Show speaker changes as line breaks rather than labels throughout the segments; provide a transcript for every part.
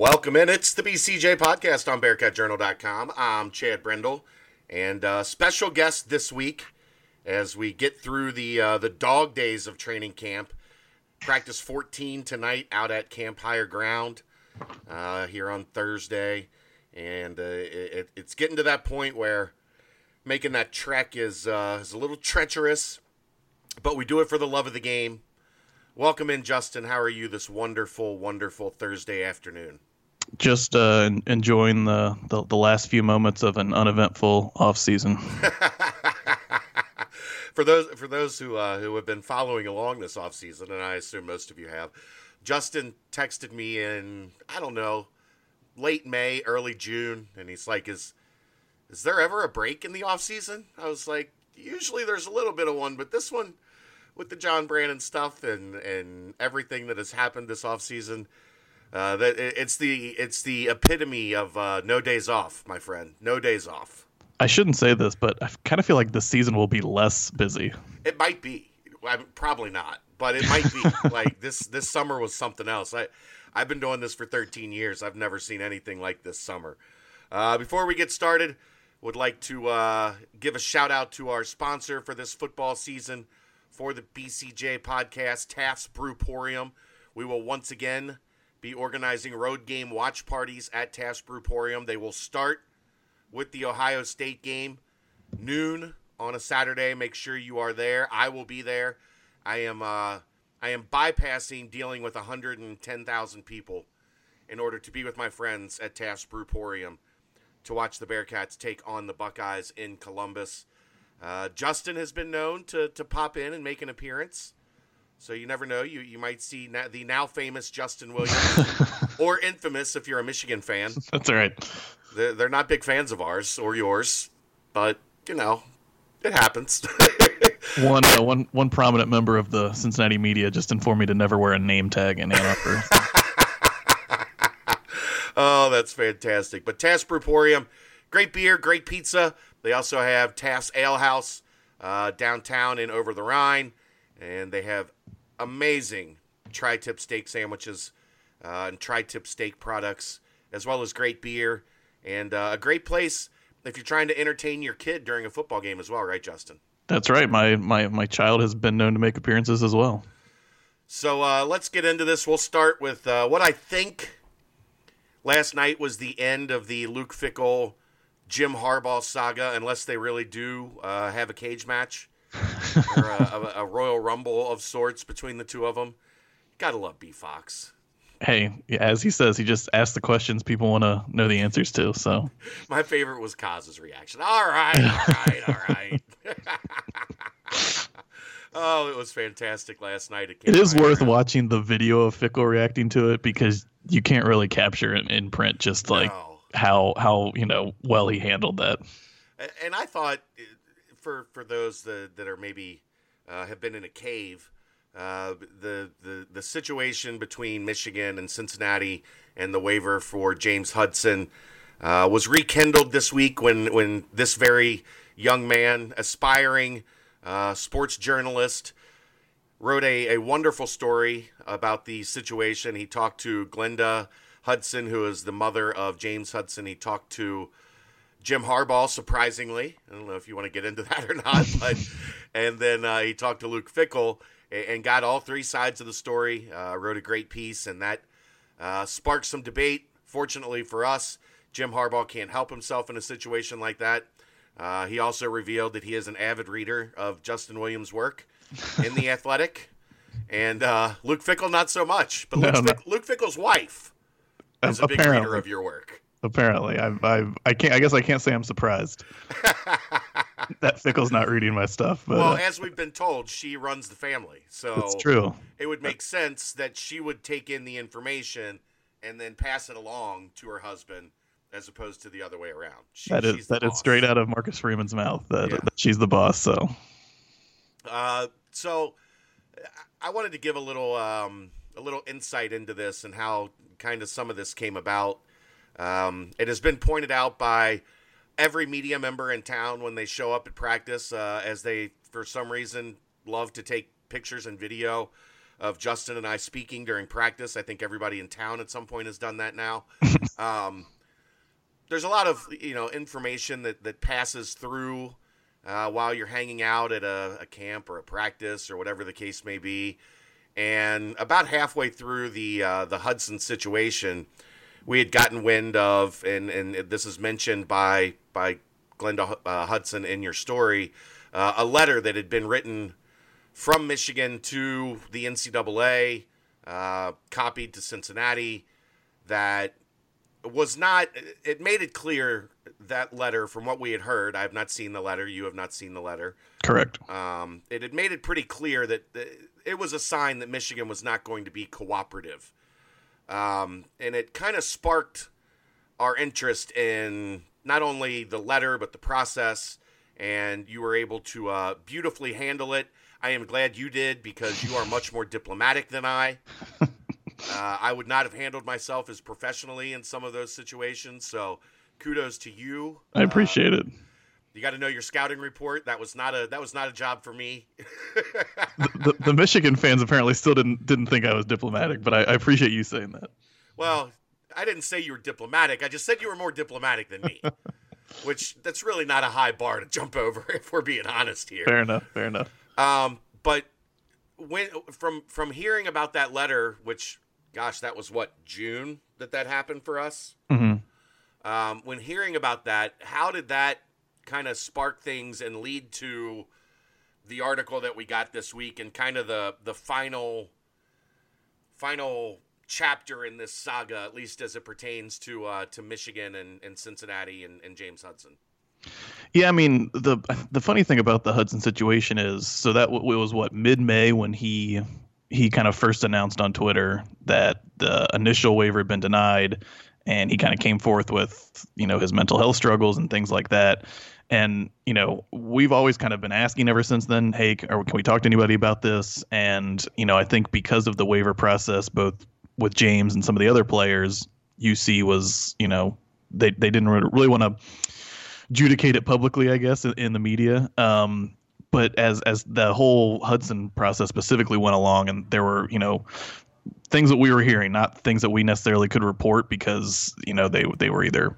Welcome in. It's the BCJ podcast on BearcatJournal.com. I'm Chad Brendel, and uh, special guest this week as we get through the uh, the dog days of training camp. Practice 14 tonight out at Camp Higher Ground uh, here on Thursday, and uh, it, it's getting to that point where making that trek is uh, is a little treacherous, but we do it for the love of the game. Welcome in, Justin. How are you this wonderful, wonderful Thursday afternoon?
Just uh, enjoying the, the, the last few moments of an uneventful off season.
for those for those who uh, who have been following along this off season, and I assume most of you have, Justin texted me in I don't know late May, early June, and he's like, "Is is there ever a break in the off season?" I was like, "Usually there's a little bit of one, but this one." with the John Brandon stuff and and everything that has happened this offseason. Uh, that it's the it's the epitome of uh, no days off, my friend. No days off.
I shouldn't say this, but I kind of feel like this season will be less busy.
It might be. I'm, probably not, but it might be. like this this summer was something else. I I've been doing this for 13 years. I've never seen anything like this summer. Uh, before we get started, would like to uh, give a shout out to our sponsor for this football season for the BCJ podcast, Taft's Brewporium. We will once again be organizing road game watch parties at Taft's Brewporium. They will start with the Ohio State game, noon on a Saturday. Make sure you are there. I will be there. I am uh, I am bypassing dealing with 110,000 people in order to be with my friends at Taft's Brewporium to watch the Bearcats take on the Buckeyes in Columbus. Uh, Justin has been known to, to pop in and make an appearance. So you never know. You you might see na- the now famous Justin Williams, or infamous if you're a Michigan fan.
That's all right.
They're, they're not big fans of ours or yours, but you know, it happens.
one uh, one one prominent member of the Cincinnati media just informed me to never wear a name tag in Ann Arbor.
oh, that's fantastic! But Taft's Brewporium, great beer, great pizza. They also have Taft's Ale House uh, downtown and over the Rhine, and they have amazing tri-tip steak sandwiches uh, and tri-tip steak products, as well as great beer and uh, a great place if you're trying to entertain your kid during a football game as well, right, Justin?
That's right. My my my child has been known to make appearances as well.
So uh, let's get into this. We'll start with uh, what I think last night was the end of the Luke Fickell Jim Harbaugh saga, unless they really do uh, have a cage match or a, a, a, Royal Rumble of sorts between the two of them. Gotta love B Fox.
Hey, as he says, he just asks the questions people want to know the answers to. So,
my favorite was Kaz's reaction. All right, all right, all right. oh, it was fantastic last night.
It is worth watching the video of Fickell reacting to it because you can't really capture it in print. Just like. No how how you know well he handled that.
And I thought uh, for for those that, that are maybe uh, have been in a cave, uh, the the the situation between Michigan and Cincinnati and the waiver for James Hudson uh, was rekindled this week when when this very young man, aspiring uh, sports journalist, wrote a, a wonderful story about the situation. He talked to Glenda Hudson, who is the mother of James Hudson. He talked to Jim Harbaugh, surprisingly. I don't know if you want to get into that or not, but and then uh, he talked to Luke Fickell and, got all three sides of the story. Uh, wrote a great piece, and that uh, sparked some debate. Fortunately for us, Jim Harbaugh can't help himself in a situation like that. Uh, he also revealed that he is an avid reader of Justin Williams' work in The Athletic, and uh, Luke Fickell not so much. But Luke, no, no. Luke Fickell's wife is a big apparently, reader of your work.
Apparently, I, I, I can't. I guess I can't say I'm surprised that Fickell's not reading my stuff. But,
well, uh, as we've been told, she runs the family, so
it's true.
It would make sense that she would take in the information and then pass it along to her husband, as opposed to the other way around.
She, that is that boss. is straight out of Marcus Freeman's mouth. That, yeah. that she's the boss. So,
uh, so I wanted to give a little um, a little insight into this and how kind of some of this came about. Um, it has been pointed out by every media member in town when they show up at practice, uh, as they, for some reason, love to take pictures and video of Justin and I speaking during practice. I think everybody in town at some point has done that now. um, there's a lot of you know information that that passes through uh, while you're hanging out at a, a, camp or a practice or whatever the case may be. And about halfway through the uh, the Hudson situation, we had gotten wind of, and and this is mentioned by by Glenda uh, Hudson in your story, uh, a letter that had been written from Michigan to the NCAA, uh, copied to Cincinnati, that was not. It made it clear that letter from what we had heard. I have not seen the letter. You have not seen the letter.
Correct.
Um, it had made it pretty clear that it was a sign that Michigan was not going to be cooperative, um, and it kind of sparked our interest in not only the letter but the process. And you were able to uh, beautifully handle it. I am glad you did because you are much more diplomatic than I. Uh, I would not have handled myself as professionally in some of those situations. So, kudos to you.
I appreciate uh, it.
You got to know your scouting report. That was not a that was not a job for me.
the, the, the, Michigan fans apparently still didn't didn't think I was diplomatic, but I, I appreciate you saying that.
Well, I didn't say you were diplomatic. I just said you were more diplomatic than me. which that's really not a high bar to jump over if we're being honest here.
Fair enough. Fair enough.
Um, but when from from hearing about that letter, which gosh, that was what June that that happened for us.
Mm-hmm.
Um, when hearing about that, how did that kind of spark things and lead to the article that we got this week and kind of the the final final chapter in this saga, at least as it pertains to uh, to Michigan and, and Cincinnati and, and James Hudson?
Yeah, I mean the the funny thing about the Hudson situation is so that w- was what mid May when he he kind of first announced on Twitter that the initial waiver had been denied, and he kind of came forth with you know his mental health struggles and things like that. And you know we've always kind of been asking ever since then, hey, can we talk to anybody about this? And you know I think because of the waiver process, both with James and some of the other players, UC was you know they they didn't really want to adjudicate it publicly, I guess, in, in the media. Um, but as as the whole Hudson process specifically went along, and there were you know things that we were hearing, not things that we necessarily could report because you know they they were either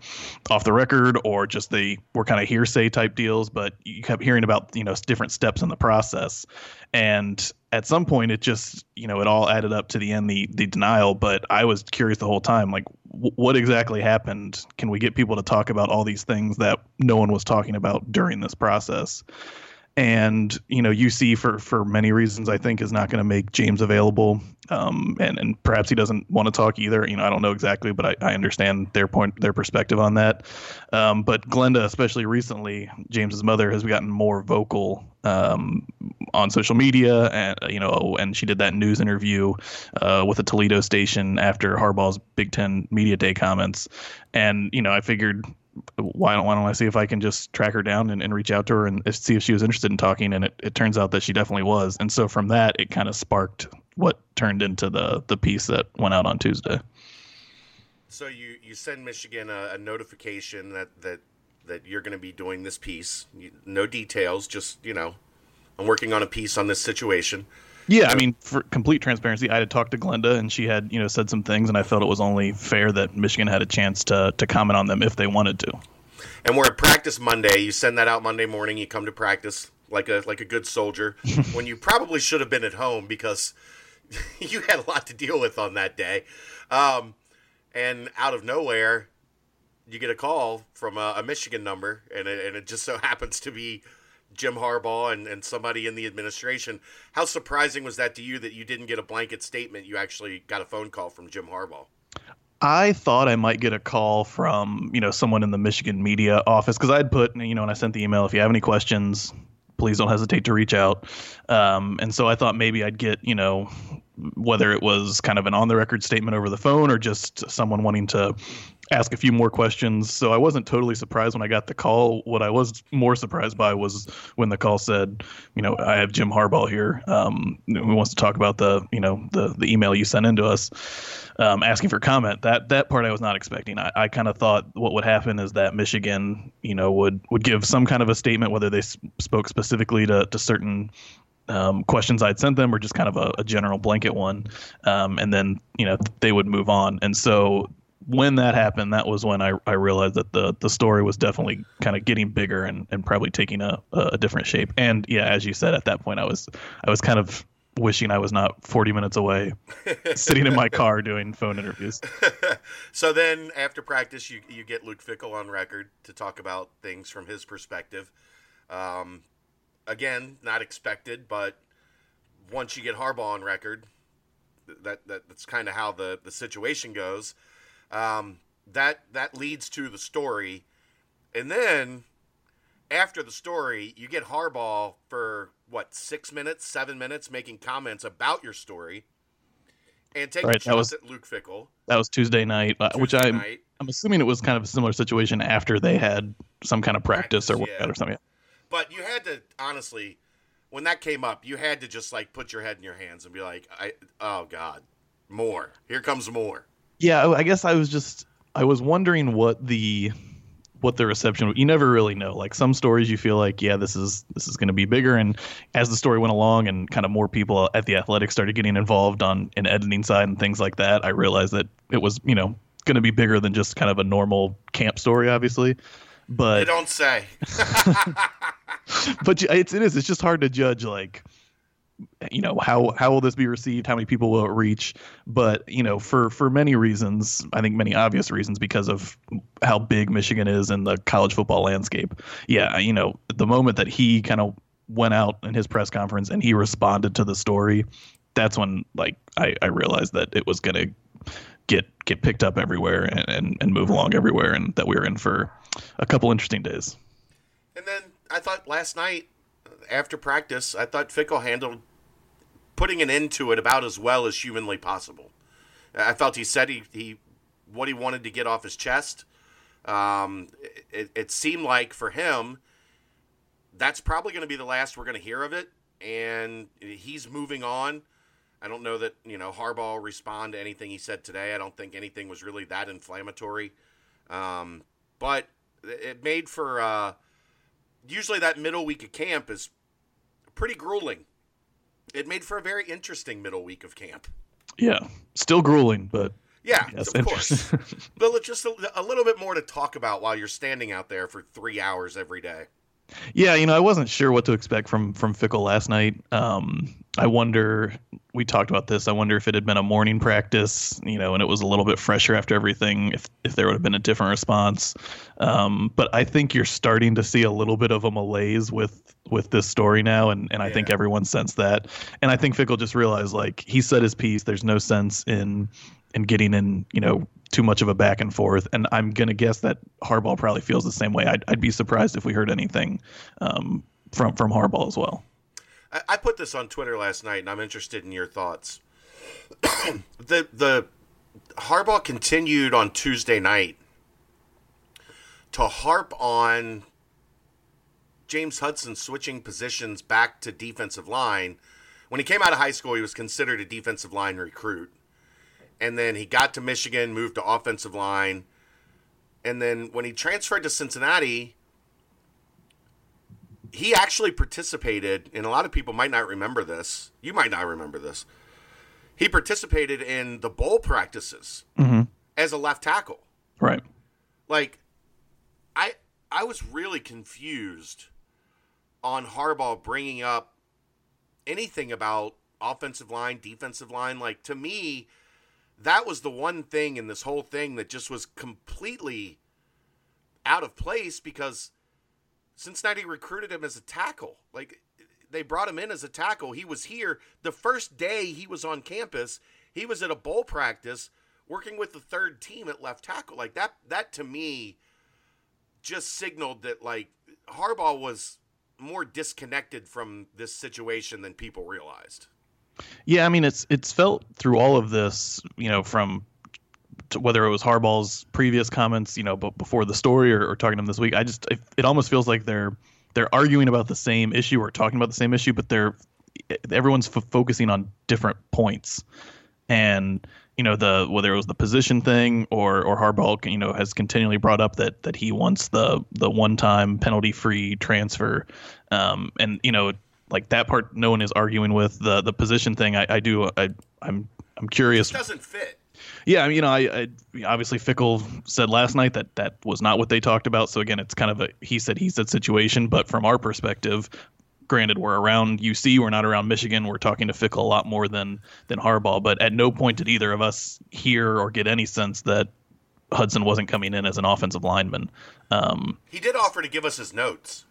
off the record or just they were kind of hearsay type deals. But you kept hearing about you know different steps in the process, and at some point it just you know it all added up to the end the the denial. But I was curious the whole time, like w- what exactly happened? Can we get people to talk about all these things that no one was talking about during this process? And you know UC for for many reasons I think is not going to make James available, um, and and perhaps he doesn't want to talk either. You know I don't know exactly, but I, I understand their point their perspective on that. Um, but Glenda, especially recently, James's mother has gotten more vocal um, on social media, and you know, and she did that news interview uh, with a Toledo station after Harbaugh's Big Ten Media Day comments, and you know I figured why don't why don't I see if I can just track her down and, and reach out to her and see if she was interested in talking? And it, it turns out that she definitely was. And so from that, it kind of sparked what turned into the the piece that went out on Tuesday.
So you you send Michigan a, a notification that that that you're going to be doing this piece. You, no details, just you know, I'm working on a piece on this situation.
Yeah, I mean, for complete transparency, I had talked to Glenda, and she had you know said some things, and I felt it was only fair that Michigan had a chance to to comment on them if they wanted to.
And we're at practice Monday. You send that out Monday morning. You come to practice like a like a good soldier when you probably should have been at home because you had a lot to deal with on that day. Um, and out of nowhere, you get a call from a, a Michigan number, and it, and it just so happens to be Jim Harbaugh and, and somebody in the administration. How surprising was that to you that you didn't get a blanket statement? You actually got a phone call from Jim Harbaugh.
I thought I might get a call from you know someone in the Michigan media office because I'd put you know when I sent the email if you have any questions please don't hesitate to reach out um, and so I thought maybe I'd get you know whether it was kind of an on the record statement over the phone or just someone wanting to ask a few more questions. So I wasn't totally surprised when I got the call. What I was more surprised by was when the call said, you know, I have Jim Harbaugh here um, who wants to talk about the, you know, the the email you sent into us um, asking for comment. That that part I was not expecting. I, I kind of thought what would happen is that Michigan, you know, would would give some kind of a statement, whether they spoke specifically to to certain um, questions I'd sent them, or just kind of a, a general blanket one, um, and then you know they would move on. And so when that happened, that was when I, I realized that the the story was definitely kind of getting bigger and, and probably taking a, a different shape. And yeah, as you said, at that point, I was I was kind of wishing I was not 40 minutes away, sitting in my car doing phone interviews.
so then, after practice, you you get Luke Fickell on record to talk about things from his perspective. Um, again, not expected, but once you get Harbaugh on record, that, that that's kind of how the the situation goes. Um, that that leads to the story, and then after the story, you get Harbaugh for what six minutes, seven minutes, making comments about your story, and taking right, shots was, at Luke Fickell.
That was Tuesday night, uh, Tuesday which I I'm, I'm assuming it was kind of a similar situation after they had some kind of practice, practice or workout yeah. or something.
But you had to honestly, when that came up, you had to just like put your head in your hands and be like, "I oh god, more. Here comes more."
Yeah, I guess I was just I was wondering what the what the reception you never really know. Like some stories you feel like yeah this is this is going to be bigger. And as the story went along and kind of more people at the athletic started getting involved on an editing side and things like that i realized that it was you know going to be bigger than just kind of a normal camp story obviously. But
you don't say.
But it's it is it's just hard to judge like you know how how will this be received? How many people will it reach? But you know for for many reasons i think many obvious reasons because of how big michigan is in the college football landscape. Yeah you know the moment that he kind of went out in his press conference and he responded to the story that's when like i i realized that it was going to get get picked up everywhere and, and and move along everywhere and that we were in for a couple interesting days.
And then i thought last night after practice, I thought Fickell handled putting an end to it about as well as humanly possible. I felt he said he, he what he wanted to get off his chest. Um, it, it seemed like for him, that's probably going to be the last we're going to hear of it, and he's moving on. I don't know that you know Harbaugh respond to anything he said today. I don't think anything was really that inflammatory, um, but it made for uh, usually that middle week of camp is pretty grueling it made for a very interesting middle week of camp.
Yeah, still grueling, but
yeah, yes, of course. but just a, a, little bit more to talk about while you're standing out there for three hours every day.
Yeah, you know, I wasn't sure what to expect from from Fickell last night. Um, I wonder. We talked about this. I wonder if it had been a morning practice, you know, and it was a little bit fresher after everything. If if there would have been a different response. Um, but I think you're starting to see a little bit of a malaise with with this story now, and and I yeah. think everyone sensed that. And I think Fickell just realized like he said his piece. There's no sense in in getting in, you know, too much of a back and forth. And I'm gonna guess that Harbaugh probably feels the same way. I'd, I'd be surprised if we heard anything um, from from Harbaugh as well.
I, put this on Twitter last night, and I'm interested in your thoughts. the the Harbaugh continued on Tuesday night to harp on James Hudson switching positions back to defensive line. When he came out of high school, he was considered a defensive line recruit and then he got to Michigan, moved to offensive line, and then when he transferred to Cincinnati, he actually participated, and a lot of people might not remember this. You might not remember this. He participated in the bowl practices mm-hmm. as a left tackle.
Right.
Like, I I was really confused on Harbaugh bringing up anything about offensive line, defensive line. Like to me, that was the one thing in this whole thing that just was completely out of place because Cincinnati recruited him as a tackle. Like they brought him in as a tackle. He was here the first day he was on campus. He was at a bowl practice working with the third team at left tackle. Like that that to me just signaled that like Harbaugh was more disconnected from this situation than people realized.
Yeah, I mean it's it's felt through all of this, you know, from whether it was Harbaugh's previous comments, you know, but before the story or, or talking to him this week, I just it, it almost feels like they're they're arguing about the same issue or talking about the same issue, but they're everyone's f- focusing on different points, and you know the whether it was the position thing or or Harbaugh, you know, has continually brought up that that he wants the the one time penalty free transfer, um, and you know like that part, no one is arguing with the the position thing. I, I do. I I'm I'm curious.
It doesn't fit.
Yeah, you know, I, I obviously Fickell said last night that that was not what they talked about. So again, it's kind of a he said he said situation. But from our perspective, granted, we're around UC, we're not around Michigan. We're talking to Fickell a lot more than than Harbaugh. But at no point did either of us hear or get any sense that Hudson wasn't coming in as an offensive lineman. Um,
he did offer to give us his notes.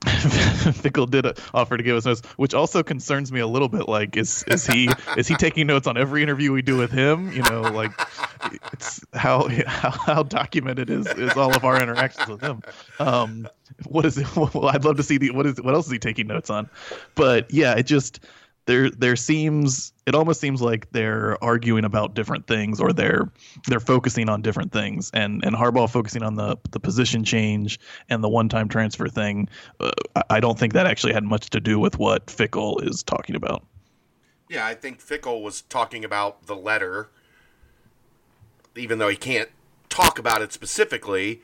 Fickell did offer to give us notes, which also concerns me a little bit. Like, is is he is he taking notes on every interview we do with him? You know, like it's how how, how documented is, is all of our interactions with him. Um, what is it? Well, I'd love to see the what is what else is he taking notes on? But yeah, it just there there seems it almost seems like they're arguing about different things or they're they're focusing on different things and and Harbaugh focusing on the the position change and the one time transfer thing uh, I don't think that actually had much to do with what Fickell is talking about.
Yeah, I think Fickell was talking about the letter even though he can't talk about it specifically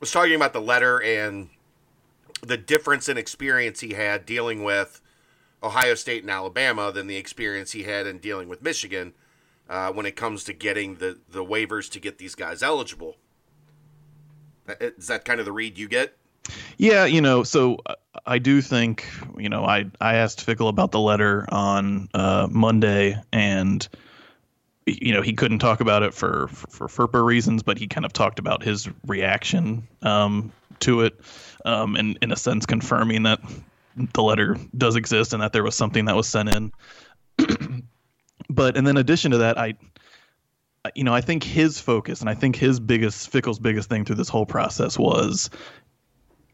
was talking about the letter and the difference in experience he had dealing with Ohio State and Alabama than the experience he had in dealing with Michigan uh, when it comes to getting the, the waivers to get these guys eligible. Is that kind of the read you get?
Yeah, you know, so uh, I do think, you know, I I asked Fickell about the letter on uh, Monday, and you know he couldn't talk about it for for, for FERPA reasons, but he kind of talked about his reaction um, to it, um, and in a sense confirming that the letter does exist and that there was something that was sent in. but and then addition to that, I, you know, I think his focus and I think his biggest Fickell's biggest thing through this whole process was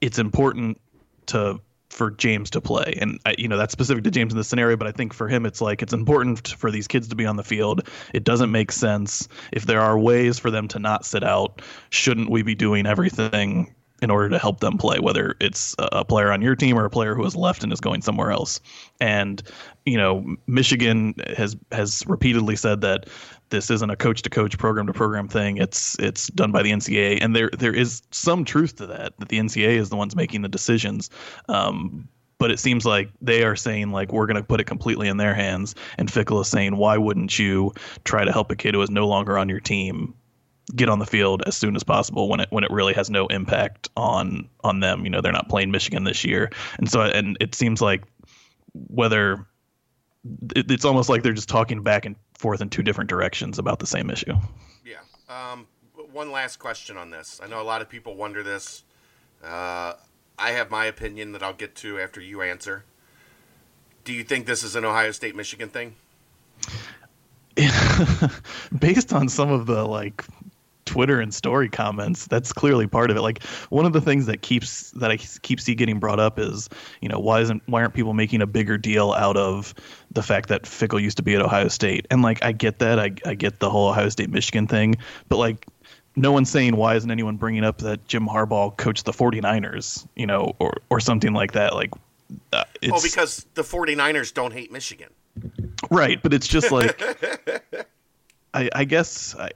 it's important to for James to play. And I, you know, that's specific to James in this scenario, but I think for him it's like it's important for these kids to be on the field. It doesn't make sense if there are ways for them to not sit out, shouldn't we be doing everything in order to help them play, whether it's a player on your team or a player who has left and is going somewhere else. And you know, Michigan has has repeatedly said that this isn't a coach to coach, program to program thing. It's it's done by the NCAA, and there there is some truth to that. That the NCAA is the ones making the decisions. Um, but it seems like they are saying like we're going to put it completely in their hands and Fickell is saying why wouldn't you try to help a kid who is no longer on your team get on the field as soon as possible when it when it really has no impact on on them. You know, they're not playing Michigan this year, and so and it seems like whether it, it's almost like they're just talking back and forth in two different directions about the same issue.
Yeah. Um, one last question on this. I know a lot of people wonder this. Uh, I have my opinion that I'll get to after you answer. Do you think this is an Ohio State Michigan thing?
Based on some of the like Twitter and story comments. That's clearly part of it. Like one of the things that keeps that I keep see getting brought up is, you know, why isn't why aren't people making a bigger deal out of the fact that Fickell used to be at Ohio State? And like I get that. I I get the whole Ohio State Michigan thing, but like no one's saying why isn't anyone bringing up that Jim Harbaugh coached the 49ers, you know, or or something like that. Like
uh, well, because the 49ers don't hate Michigan.
Right, but it's just like I, I guess I,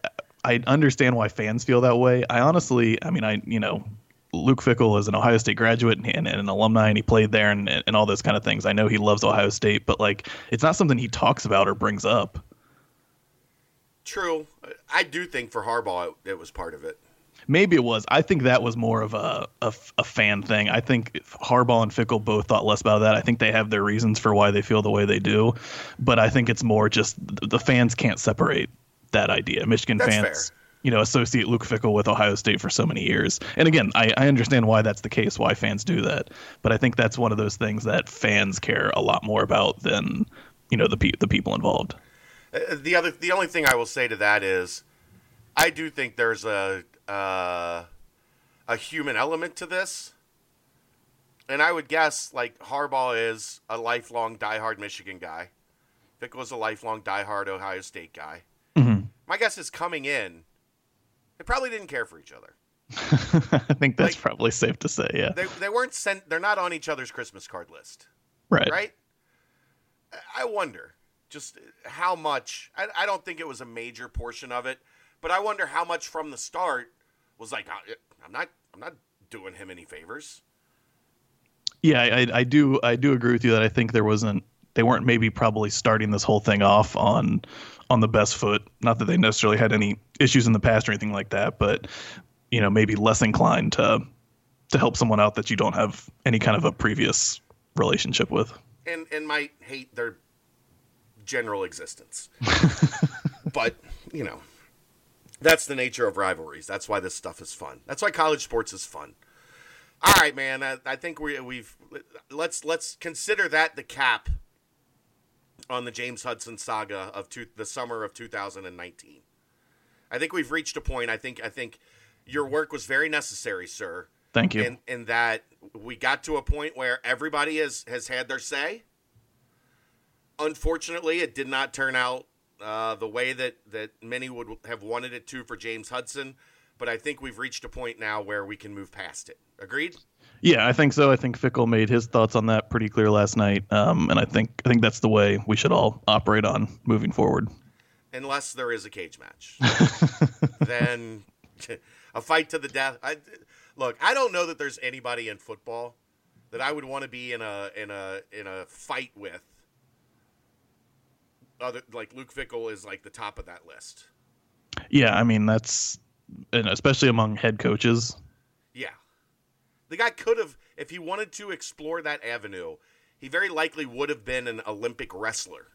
I understand why fans feel that way. I honestly, I mean, I you know, Luke Fickell is an Ohio State graduate and, and, an alumni, and he played there and, and all those kind of things. I know he loves Ohio State, but like, it's not something he talks about or brings up.
True, I do think for Harbaugh, it, it was part of it.
Maybe it was. I think that was more of a, a, a fan thing. I think Harbaugh and Fickell both thought less about that. I think they have their reasons for why they feel the way they do, but I think it's more just the fans can't separate that idea. Michigan
that's
fans,
fair.
you know, associate Luke Fickell with Ohio State for so many years. And again, I, I understand why that's the case, why fans do that. But I think that's one of those things that fans care a lot more about than you know the pe- the people involved.
Uh, the other, the only thing I will say to that is, I do think there's a uh, a human element to this. And I would guess like Harbaugh is a lifelong diehard Michigan guy. Fickell is a lifelong diehard Ohio State guy. My guess is coming in, they probably didn't care for each other.
I think that's like, probably safe to say. Yeah,
they they weren't sent. They're not on each other's Christmas card list.
Right.
Right. I wonder just how much. I, I don't think it was a major portion of it, but I wonder how much from the start was like, I'm not. I'm not doing him any favors.
Yeah, I, I do. I do agree with you that I think there wasn't. They weren't maybe probably starting this whole thing off on on the best foot. Not that they necessarily had any issues in the past or anything like that, but you know, maybe less inclined to to help someone out that you don't have any kind of a previous relationship with.
And and might hate their general existence. but, you know, that's the nature of rivalries. That's why this stuff is fun. That's why college sports is fun. All right, man. I, I think we, we've let's let's consider that the cap on the James Hudson saga of two, the summer of 2019. I think we've reached a point. I think I think your work was very necessary, sir.
Thank you.
In, in that we got to a point where everybody has has had their say. Unfortunately, it did not turn out uh, the way that that many would have wanted it to for James Hudson. But I think we've reached a point now where we can move past it. Agreed?
Yeah, I think so. I think Fickell made his thoughts on that pretty clear last night, um, and I think I think that's the way we should all operate on moving forward.
Unless there is a cage match, then a fight to the death. I, look, I don't know that there's anybody in football that I would want to be in a in a in a fight with. Other like Luke Fickell is like the top of that list.
Yeah, I mean that's and especially among head coaches.
The guy could have, if he wanted to explore that avenue, he very likely would have been an Olympic wrestler.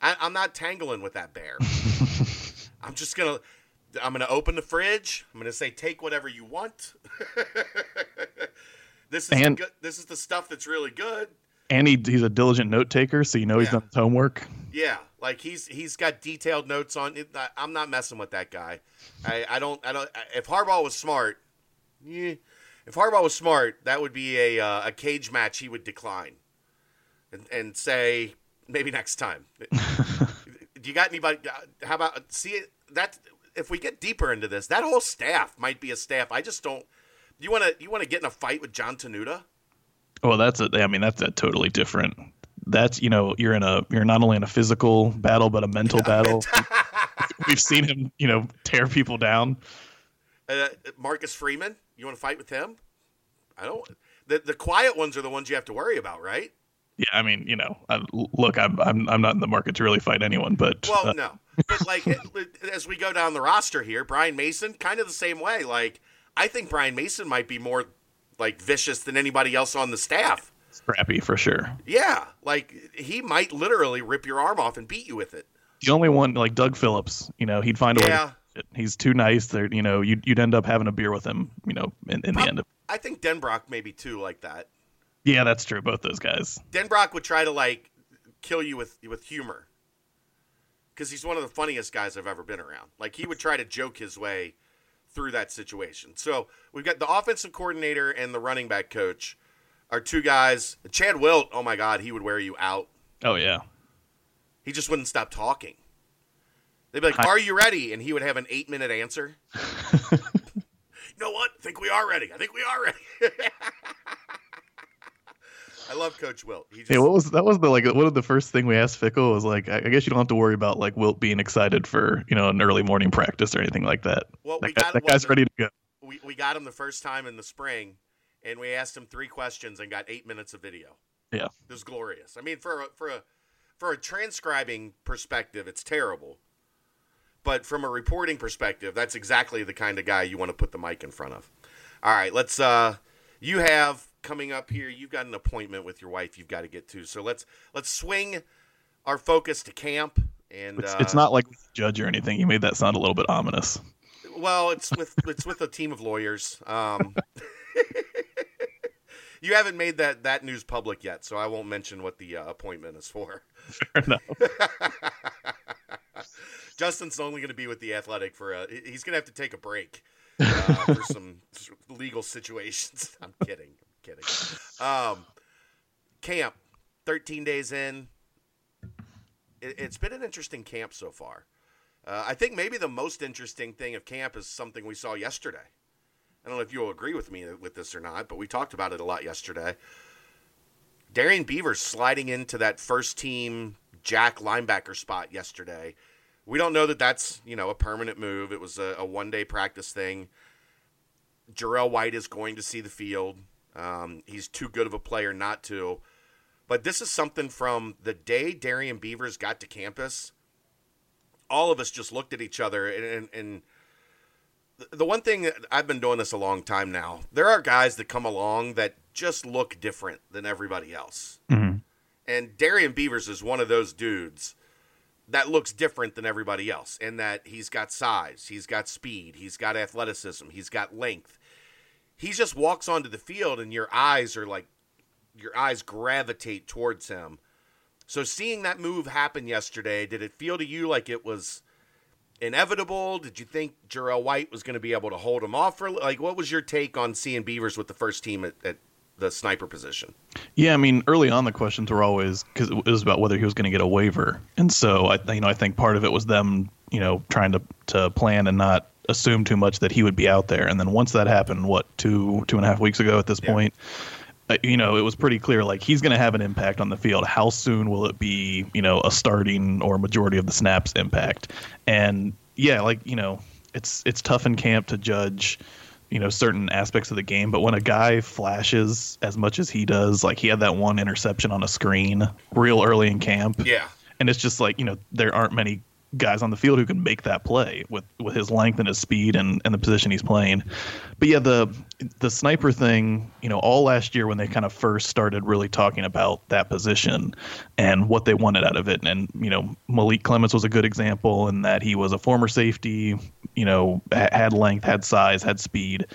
I, am not tangling with that bear. I'm just gonna, I'm gonna open the fridge. I'm gonna say, take whatever you want. this is
and,
good, this is the stuff that's really good.
And he, he's a diligent note taker, so you know he's
Yeah.
done his homework.
Yeah, like he's he's got detailed notes on it. I'm not messing with that guy. I, I don't I don't. If Harbaugh was smart, yeah, if Harbaugh was smart, that would be a uh, a cage match he would decline, and and say maybe next time. Do you got anybody? uh, How about see that if we get deeper into this, that whole staff might be a staff. I just don't. You want to you want to get in a fight with Jon Tenuta?
Well, that's a. I mean, that's a totally different. That's you know, you're in a. You're not only in a physical battle, but a mental battle. We've seen him, you know, tear people down.
Uh, Marcus Freeman, you want to fight with him? I don't. The the quiet ones are the ones you have to worry about, right?
Yeah, I mean, you know, I, look, I'm I'm I'm not in the market to really fight anyone, but
Well,
uh,
no, but like as we go down the roster here, Brian Mason, kind of the same way. Like I think Brian Mason might be more like vicious than anybody else on the staff.
scrappy for sure.
Yeah, like he might literally rip your arm off and beat you with it.
The only one like Doug Phillips, you know, he'd find a way.
Yeah.
To, he's too nice. There, you know, you'd you'd end up having a beer with him, you know, in, in the end. Of,
I think Denbrock maybe too like that.
yeah, that's true. Both those guys.
Denbrock would try to like kill you with with humor because he's one of the funniest guys I've ever been around. Like he would try to joke his way through that situation. So we've got the offensive coordinator and the running back coach are two guys. Chad Wilt, oh my God, he would wear you out.
Oh yeah.
He just wouldn't stop talking. They'd be like,
Hi-
"Are you ready?" And he would have an eight minute answer. you know what? I think we are ready. I think we are ready. I love Coach Wilt. He just,
Yeah, what was that? Was the like one of the first thing we asked Fickell was like, I, I guess you don't have to worry about like Wilt being excited for you know an early morning practice or anything like that.
Well, we
that, guy-
got
that
what,
guy's ready to go.
we, we got him the first time in the spring, and we asked him three questions and got eight minutes of video.
Yeah.
It was glorious. I mean, for a, for a for a transcribing perspective, it's terrible. But from a reporting perspective, that's exactly the kind of guy you want to put the mic in front of. All right, let's. Uh, you have coming up here. You've got an appointment with your wife. You've got to get to. So let's let's swing our focus to camp. And
It's,
uh,
it's not like judge or anything. You made that sound a little bit ominous.
Well, it's with it's with a team of lawyers. Um, you haven't made that that news public yet, so I won't mention what the uh, appointment is for.
Fair enough.
Justin's only going to be with the Athletic for a. He's going to have to take a break uh, for some legal situations. I'm kidding. Kidding. Um, camp, 13 days in. It, it's been an interesting camp so far. Uh, I think maybe the most interesting thing of camp is something we saw yesterday. I don't know if you'll agree with me with this or not, but we talked about it a lot yesterday. Darrian Beavers sliding into that first team Jack linebacker spot yesterday. We don't know that that's you know a permanent move. It was a, a one day practice thing. Jarrell White is going to see the field. Um, he's too good of a player not to. But this is something from the day Darrian Beavers got to campus. All of us just looked at each other, and, and, and the one thing I've been doing this a long time now. There are guys that come along that just look different than everybody else,
mm-hmm.
and Darrian Beavers is one of those dudes that looks different than everybody else in that he's got size, he's got speed, he's got athleticism, he's got length. He just walks onto the field and your eyes are like your eyes gravitate towards him. So seeing that move happen yesterday, did it feel to you like it was inevitable? Did you think Jarrell White was going to be able to hold him off for like what was your take on seeing Beavers with the first team at, at the sniper position.
Yeah, I mean, early on the questions were always because it was about whether he was going to get a waiver, and so I, you know, I think part of it was them, you know, trying to to plan and not assume too much that he would be out there. And then once that happened, what two two and a half weeks ago at this yeah. point, uh, you know, it was pretty clear like he's going to have an impact on the field. How soon will it be, you know, a starting or majority of the snaps impact? And yeah, like you know, it's it's tough in camp to judge you know certain aspects of the game but when a guy flashes as much as he does like he had that one interception on a screen real early in camp
yeah
and it's just like you know there aren't many guys on the field who can make that play with with his length and his speed and, and the position he's playing. But yeah, the the sniper thing, you know, all last year when they kind of first started really talking about that position and what they wanted out of it, and you know, Malik Clements was a good example in that he was a former safety, you know, had length, had size, had speed,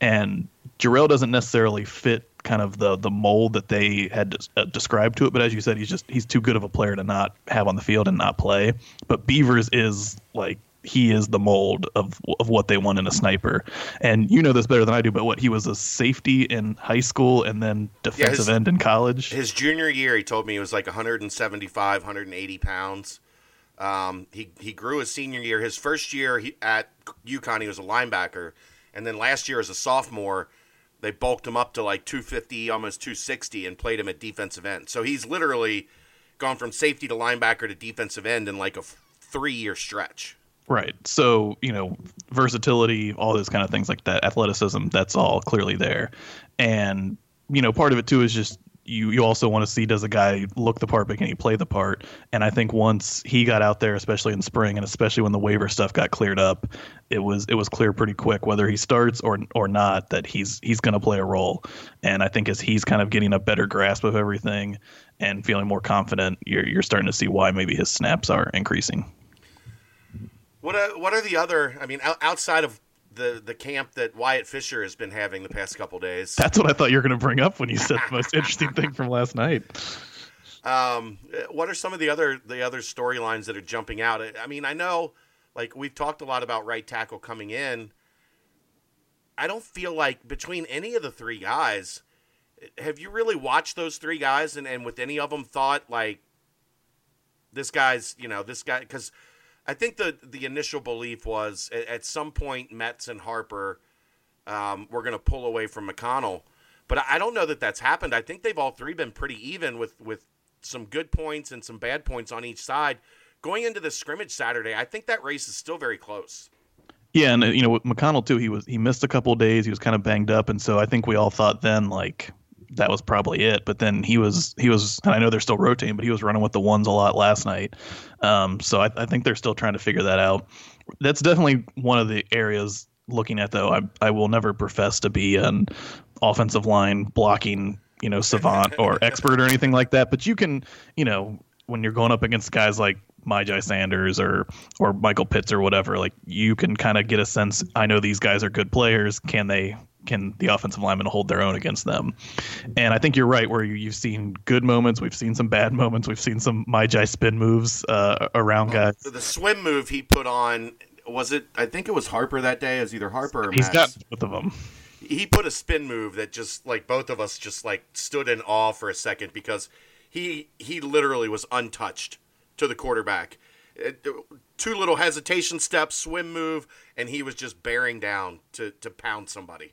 and Jarrell doesn't necessarily fit kind of the the mold that they had uh, described to it. But as you said, he's just he's too good of a player to not have on the field and not play. But Beavers is like he is the mold of of what they want in a sniper. And you know this better than I do, but what he was a safety in high school and then defensive yeah, his, end in college.
His junior year, he told me he was like 175, 180 pounds. Um, he he grew his senior year. His first year he, at UConn, he was a linebacker, and then last year as a sophomore, they bulked him up to like 250, almost 260, and played him at defensive end. So he's literally gone from safety to linebacker to defensive end in like a three year stretch.
Right. So, you know, versatility, all those kind of things like that, athleticism, that's all clearly there. And, you know, part of it too is just you you also want to see does a guy look the part, but can he play the part? And I think once he got out there, especially in spring, and especially when the waiver stuff got cleared up, it was it was clear pretty quick whether he starts or or not that he's he's going to play a role. And I think as he's kind of getting a better grasp of everything and feeling more confident, you're you're starting to see why maybe his snaps are increasing.
What are, what are the other? I mean, outside of the the camp that Wyatt Fisher has been having the past couple days.
That's what I thought you were going to bring up when you said the most interesting thing from last night.
Um, what are some of the other the other storylines that are jumping out? I mean, I know, like we've talked a lot about right tackle coming in. I don't feel like between any of the three guys, have you really watched those three guys and, and with any of them thought like this guy's you know this guy because I think the the initial belief was at, at some point Metz and Harper um, were going to pull away from McConnell, but I don't know that that's happened. I think they've all three been pretty even with with some good points and some bad points on each side. Going into the scrimmage Saturday, I think that race is still very close.
Yeah, and you know with McConnell too, he was he missed a couple days. He was kind of banged up, and so I think we all thought then like that was probably it. But then he was he was, and I know they're still rotating, but he was running with the ones a lot last night. Um, so I, I think they're still trying to figure that out. That's definitely one of the areas looking at though. I I will never profess to be an offensive line blocking you know savant or expert or anything like that, but you can you know when you're going up against guys like Myjai Sanders or or Michael Pitts or whatever, like you can kind of get a sense. I know these guys are good players. Can they can the offensive linemen hold their own against them? And I think you're right, where you, have seen good moments, we've seen some bad moments, we've seen some Myjai spin moves uh, around guys.
So the swim move he put on was it? I think it was Harper that day. It was either Harper or
he's Max. got both of them.
He put a spin move that just like both of us just like stood in awe for a second because he he literally was untouched to the quarterback. It, two little hesitation steps, swim move, and he was just bearing down to to pound somebody.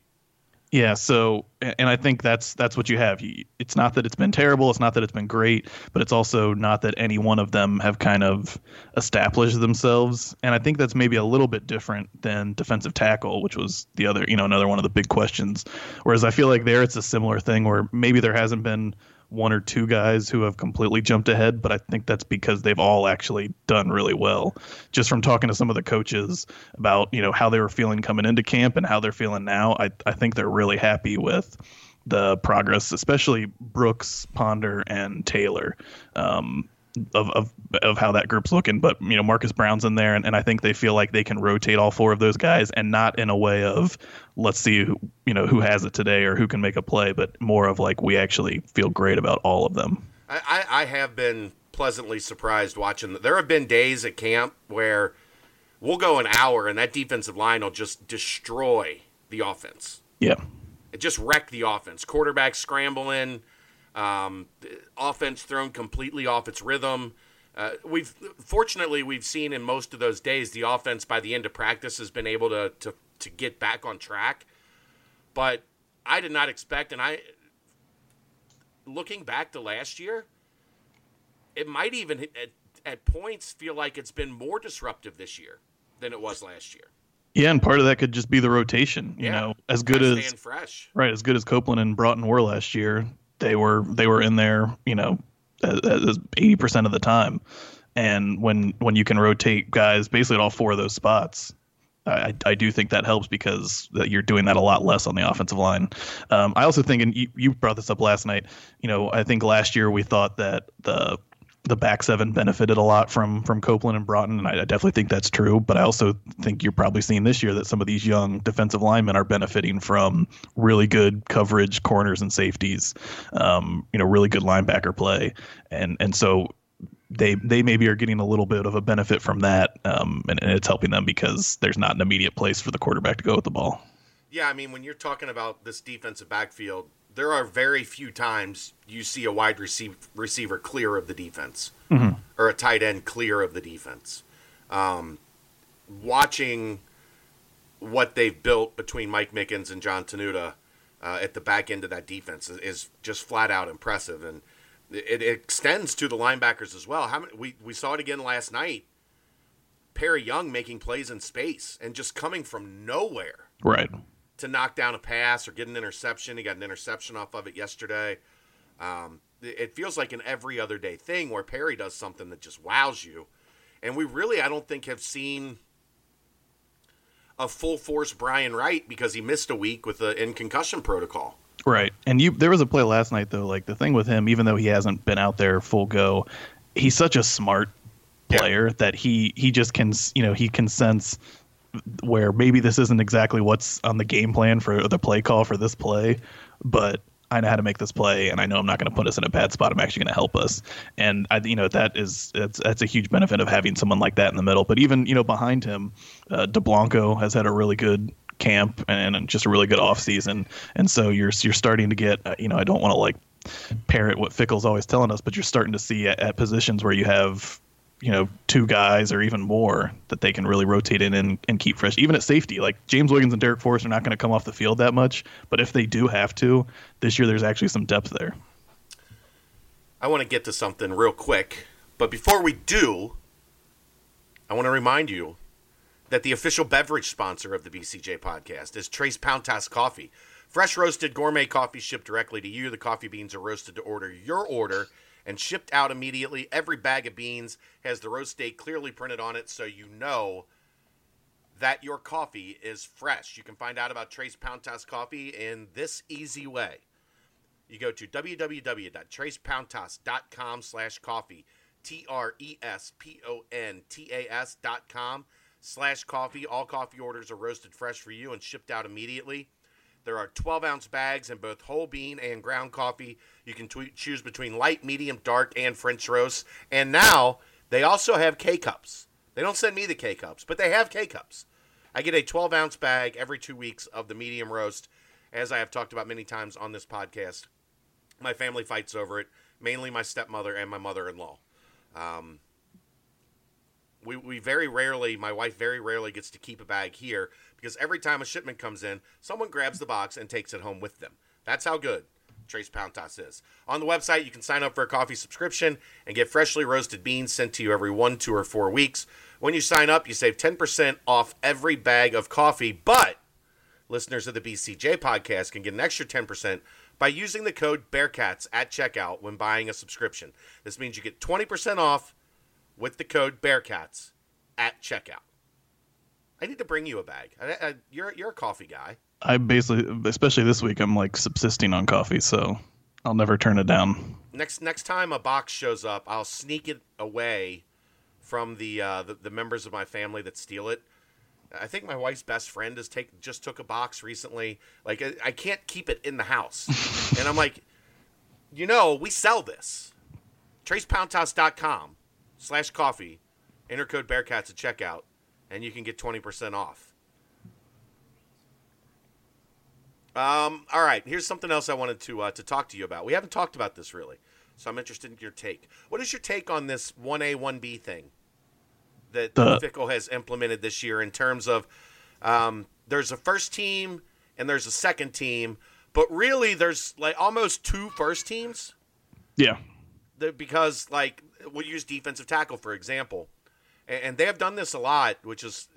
Yeah, so and I think that's that's what you have. It's not that it's been terrible, it's not that it's been great, but it's also not that any one of them have kind of established themselves. And I think that's maybe a little bit different than defensive tackle, which was the other, you know, another one of the big questions. Whereas I feel like there it's a similar thing where maybe there hasn't been one or two guys who have completely jumped ahead, but I think that's because they've all actually done really well. Just from talking to some of the coaches about, you know, how they were feeling coming into camp and how they're feeling now, I, I think they're really happy with the progress, especially Brooks, Ponder, and Taylor. Um, of, of of how that group's looking. But you know, Marcus Brown's in there, and, and I think they feel like they can rotate all four of those guys, and not in a way of let's see who you know who has it today or who can make a play, but more of like we actually feel great about all of them.
I, I have been pleasantly surprised watching. There have been days at camp where we'll go an hour and that defensive line will just destroy the offense.
Yeah.
It just wreck the offense. Quarterback scrambling, um, offense thrown completely off its rhythm. Uh, we've fortunately we've seen in most of those days the offense by the end of practice has been able to to to get back on track. But I did not expect, and I looking back to last year, it might even at, at points feel like it's been more disruptive this year than it was last year.
Yeah, and part of that could just be the rotation. You yeah, know, as good as
fresh.
right, as good as Copeland and Broughton were last year, they were they were in there, you know, eighty percent of the time. And when when you can rotate guys basically at all four of those spots, I, I do think that helps because you're doing that a lot less on the offensive line. Um, I also think, and you, you brought this up last night. You know, I think last year we thought that the the back seven benefited a lot from from Copeland and Broughton, and I, I, definitely think that's true. But I also think you're probably seeing this year that some of these young defensive linemen are benefiting from really good coverage, corners and safeties. Um, you know, really good linebacker play, and and so they they maybe are getting a little bit of a benefit from that, um, and, and it's helping them because there's not an immediate place for the quarterback to go with the ball.
Yeah, I mean, when you're talking about this defensive backfield, there are very few times you see a wide receiver, receiver clear of the defense mm-hmm. or a tight end clear of the defense. Um, watching what they've built between Mike Mickens and Jon Tenuta uh, at the back end of that defense is, is just flat out impressive, and it, it, extends to the linebackers as well. How many, we we saw it again last night. Perry Young making plays in space and just coming from nowhere.
Right
to knock down a pass or get an interception. He got an interception off of it yesterday. Um, it feels like an every other day thing where Perry does something that just wows you. And we really, I don't think, have seen a full force Brian Wright because he missed a week with the in concussion protocol.
Right. And you there was a play last night though, like the thing with him, even though he hasn't been out there full go, he's such a smart player yeah. that he he just can you know, he can sense where maybe this isn't exactly what's on the game plan for the play call for this play, but I know how to make this play, and I know I'm not going to put us in a bad spot. I'm actually going to help us, and I, you know, that is that's that's a huge benefit of having someone like that in the middle. But even you know behind him, uh, Dublanko has had a really good camp and just a really good off season, and so you're you're starting to get, you know, I don't want to like parrot what Fickell's always telling us, but you're starting to see at, at positions where you have you know two guys or even more that they can really rotate in and, and keep fresh. Even at safety like james wiggins and Darrick forrest are not going to come off the field that much but if they do have to this year there's actually some depth there.
I want to get to something real quick but before we do i want to remind you that the official beverage sponsor of the bcj podcast is Tres Pontas coffee. Fresh roasted gourmet coffee shipped directly to you. The coffee beans are roasted to order your order and shipped out immediately. Every bag of beans has the roast date clearly printed on it so you know that your coffee is fresh. You can find out about Tres Pontas coffee in this easy way. You go to www.trespontas.com slash coffee, T-R-E-S-P-O-N-T-A-S dot com slash coffee. All coffee orders are roasted fresh for you and shipped out immediately. There are 12 ounce bags in both whole bean and ground coffee. You can t- choose between light, medium, dark, and French roast. And now they also have K cups. They don't send me the K cups, but they have K cups. I get a 12 ounce bag every two weeks of the medium roast, as I have talked about many times on this podcast. My family fights over it, mainly my stepmother and my mother in law. Um, we, we very rarely, my wife very rarely gets to keep a bag here because every time a shipment comes in, someone grabs the box and takes it home with them. That's how good Tres Pontas is. On the website, you can sign up for a coffee subscription and get freshly roasted beans sent to you every one, two, or four weeks. When you sign up, you save 10% off every bag of coffee, but listeners of the BCJ podcast can get an extra 10% by using the code Bearcats at checkout when buying a subscription. This means you get 20% off with the code Bearcats at checkout. I need to bring you a bag. I, I, you're you're a coffee guy.
I basically, especially this week, I'm like subsisting on coffee, so I'll never turn it down.
Next next time a box shows up, I'll sneak it away from the uh, the, the members of my family that steal it. I think my wife's best friend has take just took a box recently. Like I, I can't keep it in the house, and I'm like, you know, we sell this. TresPontas.com slash coffee, enter code Bearcats at checkout, and you can get twenty percent off. Um, all right, here's something else I wanted to uh, to talk to you about. We haven't talked about this really, so I'm interested in your take. What is your take on this one A one B thing that
The-
Fickell has implemented this year in terms of um, there's a first team and there's a second team, but really there's like almost two first teams
Yeah,
that- because like we'll use defensive tackle for example, and they have done this a lot, which is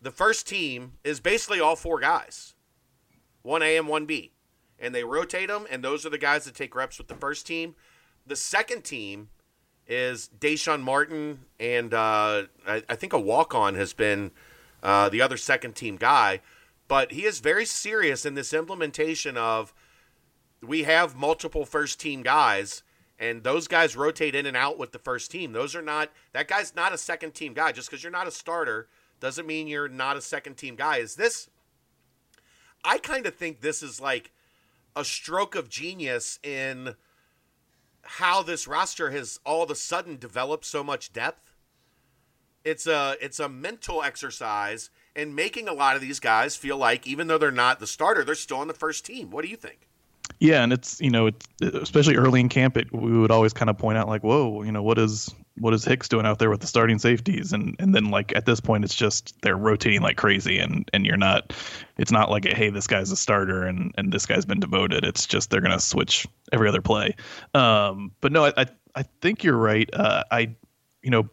the first team is basically all four guys, one A and one B, and they rotate them, and those are the guys that take reps with the first team. The second team is Deshaun Martin, and uh, I, I think a walk on has been uh, the other second team guy, but he is very serious in this implementation of we have multiple first team guys and those guys rotate in and out with the first team. Those are not that guy's not a second team guy. Just because you're not a starter doesn't mean you're not a second team guy. Is this i kind of think this is like a stroke of genius in how this roster has all of a sudden developed so much depth. It's a it's a mental exercise in making a lot of these guys feel like even though they're not the starter they're still on the first team. What do you think
yeah, and it's you know it's especially early in camp, it we would always kind of point out like, whoa, you know what is what is Hicks doing out there with the starting safeties, and and then like at this point, it's just they're rotating like crazy, and and you're not, it's not like a, hey this guy's a starter and and this guy's been devoted. It's just they're gonna switch every other play. Um, but no, I I, I think you're right. Uh, I you know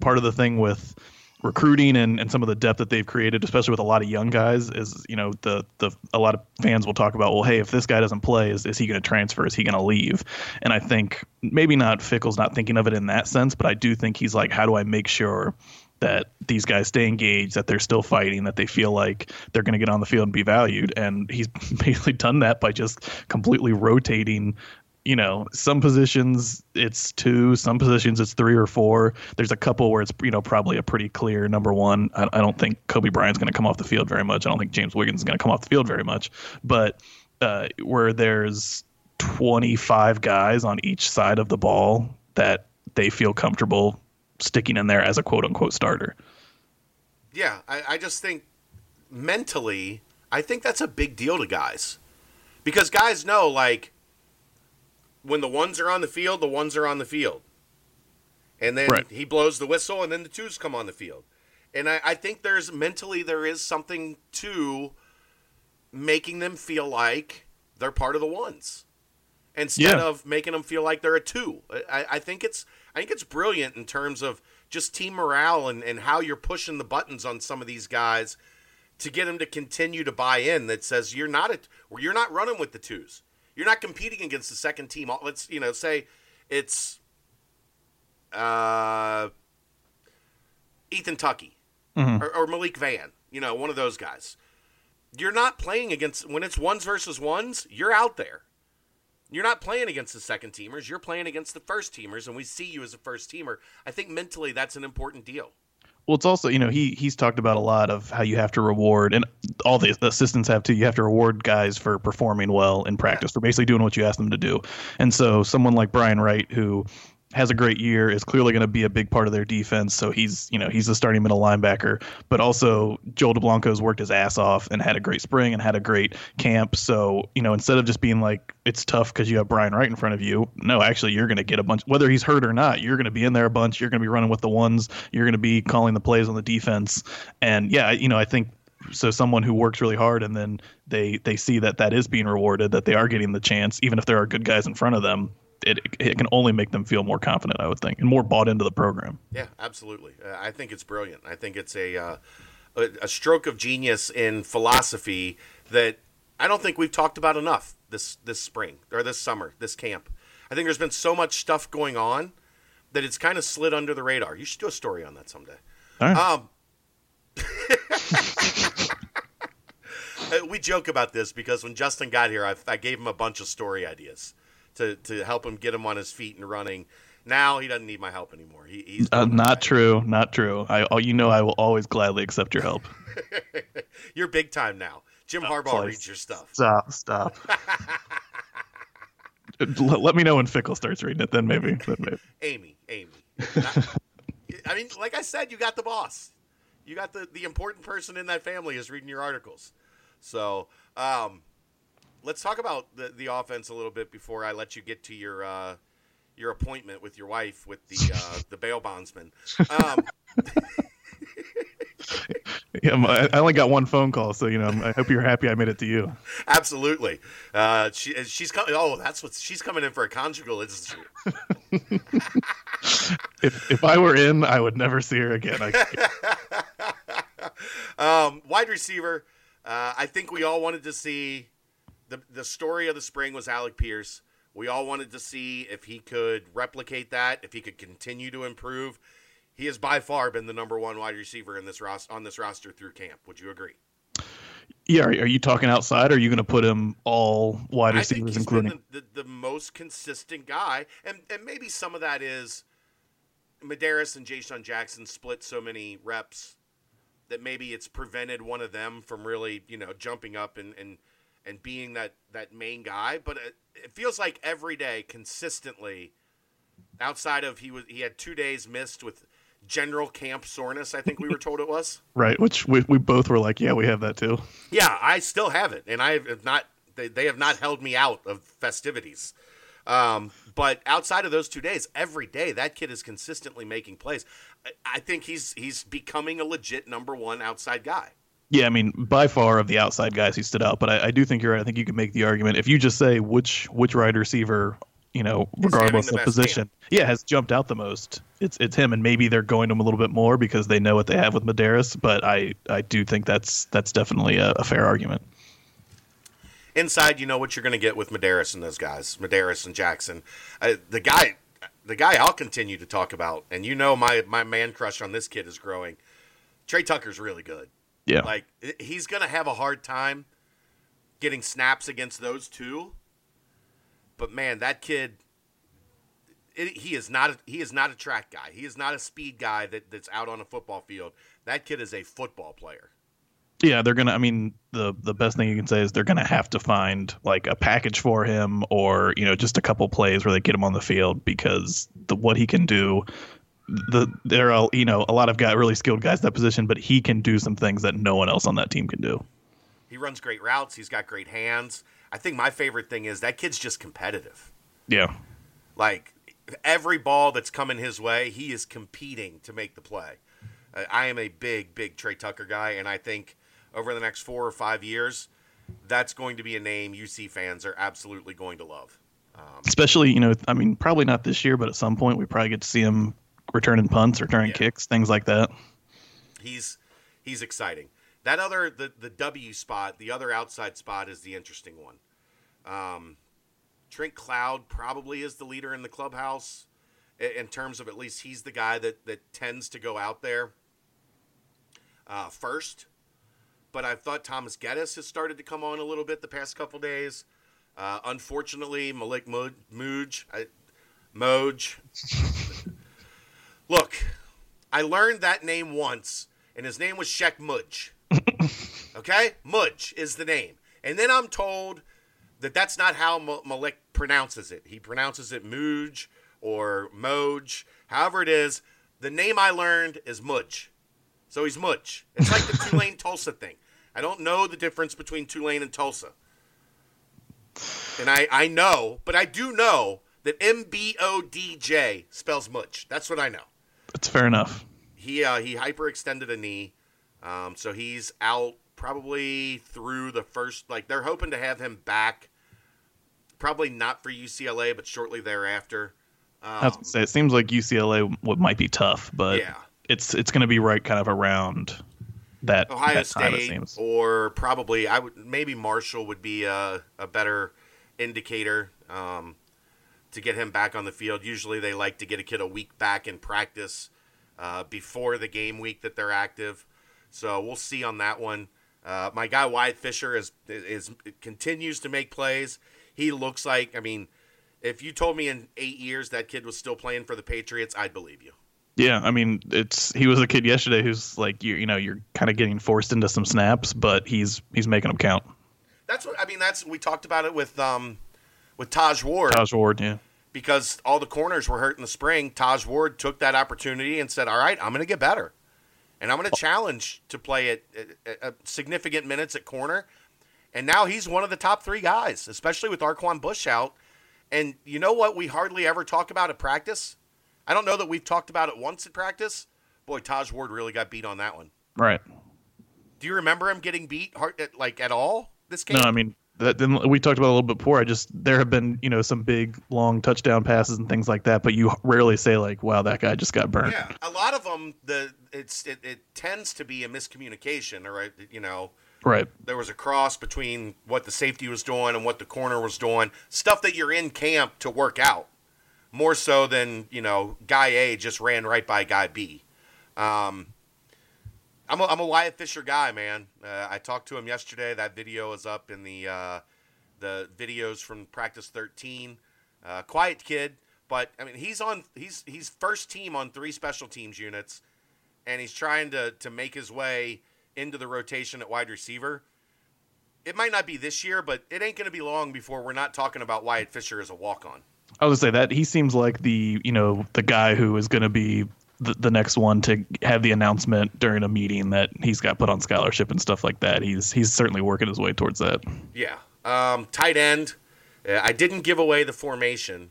part of the thing with recruiting and, and some of the depth that they've created, especially with a lot of young guys, is you know the the a lot of fans will talk about, well, hey, if this guy doesn't play, is, is he going to transfer? Is he going to leave? And I think maybe not Fickell's not thinking of it in that sense, but I do think he's like, how do I make sure that these guys stay engaged, that they're still fighting, that they feel like they're going to get on the field and be valued. And he's basically done that by just completely rotating you know, some positions it's two, some positions it's three or four. There's a couple where it's you know probably a pretty clear number one. I, I don't think Coby Bryant's going to come off the field very much. I don't think James Wiggins is going to come off the field very much. But uh, where there's 25 guys on each side of the ball that they feel comfortable sticking in there as a quote unquote starter.
Yeah, I, I just think mentally, I think that's a big deal to guys. Because guys know, like, when the ones are on the field, the ones are on the field. And then
Right.
he blows the whistle, and then the twos come on the field. And I, I think there's mentally, there is something to making them feel like they're part of the ones instead
Yeah.
of making them feel like they're a two. I, I think it's I think it's brilliant in terms of just team morale and, and how you're pushing the buttons on some of these guys to get them to continue to buy in. That says you're not a you're not running with the twos. You're not competing against the second team. Let's you know say it's uh, Ethan Tucky
Mhm.
or, or Malik Vann. You know one of those guys. You're not playing against when it's ones versus ones. You're out there. You're not playing against the second teamers. You're playing against the first teamers, and we see you as a first teamer. I think mentally that's an important deal.
Well, it's also you know he he's talked about a lot of how you have to reward, and all the assistants have to You have to reward guys for performing well in practice, for basically doing what you ask them to do. And so, someone like Brian Wright, who has a great year, is clearly going to be a big part of their defense. So he's, you know, he's the starting middle linebacker. But also, Joel Dublanko's worked his ass off and had a great spring and had a great camp. So, you know, instead of just being like, it's tough because you have Brian Wright in front of you, no, actually, you're going to get a bunch, whether he's hurt or not, you're going to be in there a bunch. You're going to be running with the ones. You're going to be calling the plays on the defense. And yeah, you know, I think so someone who works really hard and then they they see that that is being rewarded that they are getting the chance even if there are good guys in front of them it, it can only make them feel more confident, I would think, and more bought into the program.
Yeah, absolutely. Uh, I think it's brilliant. I think it's a, uh, a, a stroke of genius in philosophy that I don't think we've talked about enough this this spring or this summer, this camp. I think there's been so much stuff going on that it's kind of slid under the radar. You should do a story on that someday. Um, we joke about this because when Justin got here, I, I gave him a bunch of story ideas to, to help him get him on his feet and running. Now he doesn't need my help anymore. He, he's
uh, not true, not true. I, oh, you know, I will always gladly accept your help.
You're big time now. Jim Harbaugh reads your stuff.
Stop, stop. Let me know when Fickell starts reading it. Then maybe. Then maybe.
Amy, Amy. I mean, like I said, you got the boss. You got the the important person in that family is reading your articles. So, um, let's talk about the, the offense a little bit before I let you get to your uh, your appointment with your wife with the uh, the bail bondsman. Um,
yeah, I only got one phone call, so you know I hope you're happy I made it to you.
Absolutely, uh, she she's coming. Oh, that's what she's coming in for a conjugal, isn't she?
if if I were in, I would never see her again.
um, wide receiver. Uh, I think we all wanted to see the the story of the spring was Alec Pierce. We all wanted to see if he could replicate that, if he could continue to improve. He has by far been the number one wide receiver in this ros- on this roster through camp. Would you agree?
Yeah, are, you talking outside? Or are you going to put him all wide receivers, including
the, the, the, most consistent guy? And and maybe some of that is Medaris and Jayshon Jackson split so many reps that maybe it's prevented one of them from really you know jumping up and and and being that that main guy. But it, it feels like every day, consistently, outside of he was he had two days missed with general camp soreness. I think we were told it was
right, which we we both were like, yeah, we have that too.
Yeah, I still have it, and I have not. They, they have not held me out of festivities. Um, but outside of those two days, every day that kid is consistently making plays. I, I think he's he's becoming a legit number one outside guy.
Yeah, I mean, by far of the outside guys, he stood out. But I, I do think you're right. I think you can make the argument if you just say which which wide receiver, you know, regardless of position, game. yeah, has jumped out the most. It's it's him, and maybe they're going to him a little bit more because they know what they have with Medaris. But I I do think that's that's definitely a, a fair argument.
Inside, you know what you're going to get with Medaris and those guys, Medaris and Jackson. Uh, the guy, the guy I'll continue to talk about, and you know my my man crush on this kid is growing. Tre Tucker's really good.
Yeah.
Like he's going to have a hard time getting snaps against those two. But man, that kid it, he is not a, he is not a track guy. He is not a speed guy that, that's out on a football field. That kid is a football player.
Yeah, they're gonna. I mean, the the best thing you can say is they're gonna have to find like a package for him, or you know, just a couple plays where they get him on the field because the what he can do the there are you know a lot of guy really skilled guys that position, but he can do some things that no one else on that team can do.
He runs great routes. He's got great hands. I think my favorite thing is that kid's just competitive.
Yeah,
like every ball that's coming his way, he is competing to make the play. Uh, I am a big, big Tre Tucker guy, and I think over the next four or five years, that's going to be a name UC fans are absolutely going to love.
Um, Especially, you know, I mean, probably not this year, but at some point we probably get to see him returning punts, returning yeah. kicks, things like that.
He's he's exciting. That other the the W spot, the other outside spot is the interesting one. Um, Trent Cloud probably is the leader in the clubhouse in terms of at least he's the guy that that tends to go out there uh, first. But I thought Thomas Geddis has started to come on a little bit the past couple days. Uh, unfortunately, Malik Moj, Moj, Look, I learned that name once, and his name was Sheck Mudge. okay? Mudge is the name. And then I'm told that that's not how M- Malik pronounces it. He pronounces it Mooj or Moj, however it is. The name I learned is Mudge. So he's Mudge. It's like the Tulane Tulsa thing. I don't know the difference between Tulane and Tulsa. And I, I know, but I do know that M B O D J spells Mudge. That's what I know.
That's fair enough.
He uh, he hyperextended a knee, um, so he's out probably through the first. Like they're hoping to have him back, probably not for UCLA, but shortly thereafter. Um,
I was gonna say it seems like UCLA w- might be tough, but
Yeah.
it's it's going to be right kind of around that
Ohio
that time, it
State
seems.
or probably I would maybe Marshall would be a, a better indicator um, to get him back on the field. Usually they like to get a kid a week back in practice uh, before the game week that they're active. So we'll see on that one. Uh, my guy Wyatt Fisher is is continues to make plays. He looks like I mean, if you told me in eight years that kid was still playing for the Patriots, I'd believe you.
Yeah, I mean, it's he was a kid yesterday who's like you you know you're kind of getting forced into some snaps, but he's he's making them count.
That's what I mean. That's we talked about it with um with Taj Ward.
Taj Ward, yeah,
because all the corners were hurt in the spring, Taj Ward took that opportunity and said, "All right, I'm going to get better, and I'm going to oh. challenge to play at, at, at significant minutes at corner." And now he's one of the top three guys, especially with Arquon Bush out. And you know what? We hardly ever talk about at practice. I don't know that we've talked about it once at practice. Boy, Taj Ward really got beat on that one.
right.
Do you remember him getting beat hard, at, like at all this game?
No, I mean that. Then we talked about a little bit before. I just there have been you know some big long touchdown passes and things like that, but you rarely say like, "Wow, that guy just got burned."
Yeah, a lot of them. The it's it, it tends to be a miscommunication, or a- you know,
Right.
there was a cross between what the safety was doing and what the corner was doing. Stuff that you're in camp to work out, more so than you know, guy A just ran right by guy B. Um, I'm a, I'm a Wyatt Fisher guy, man. Uh, I talked to him yesterday. That video is up in the uh, the videos from practice 13. Uh, quiet kid, but I mean he's on he's he's first team on three special teams units, and he's trying to to make his way into the rotation at wide receiver. It might not be this year, but it ain't going to be long before we're not talking about Wyatt Fisher as a walk on.
I was gonna say that he seems like the you know the guy who is going to be the, the next one to have the announcement during a meeting that he's got put on scholarship and stuff like that. He's he's certainly working his way towards that.
Yeah. Um, tight end. Uh, I didn't give away the formation.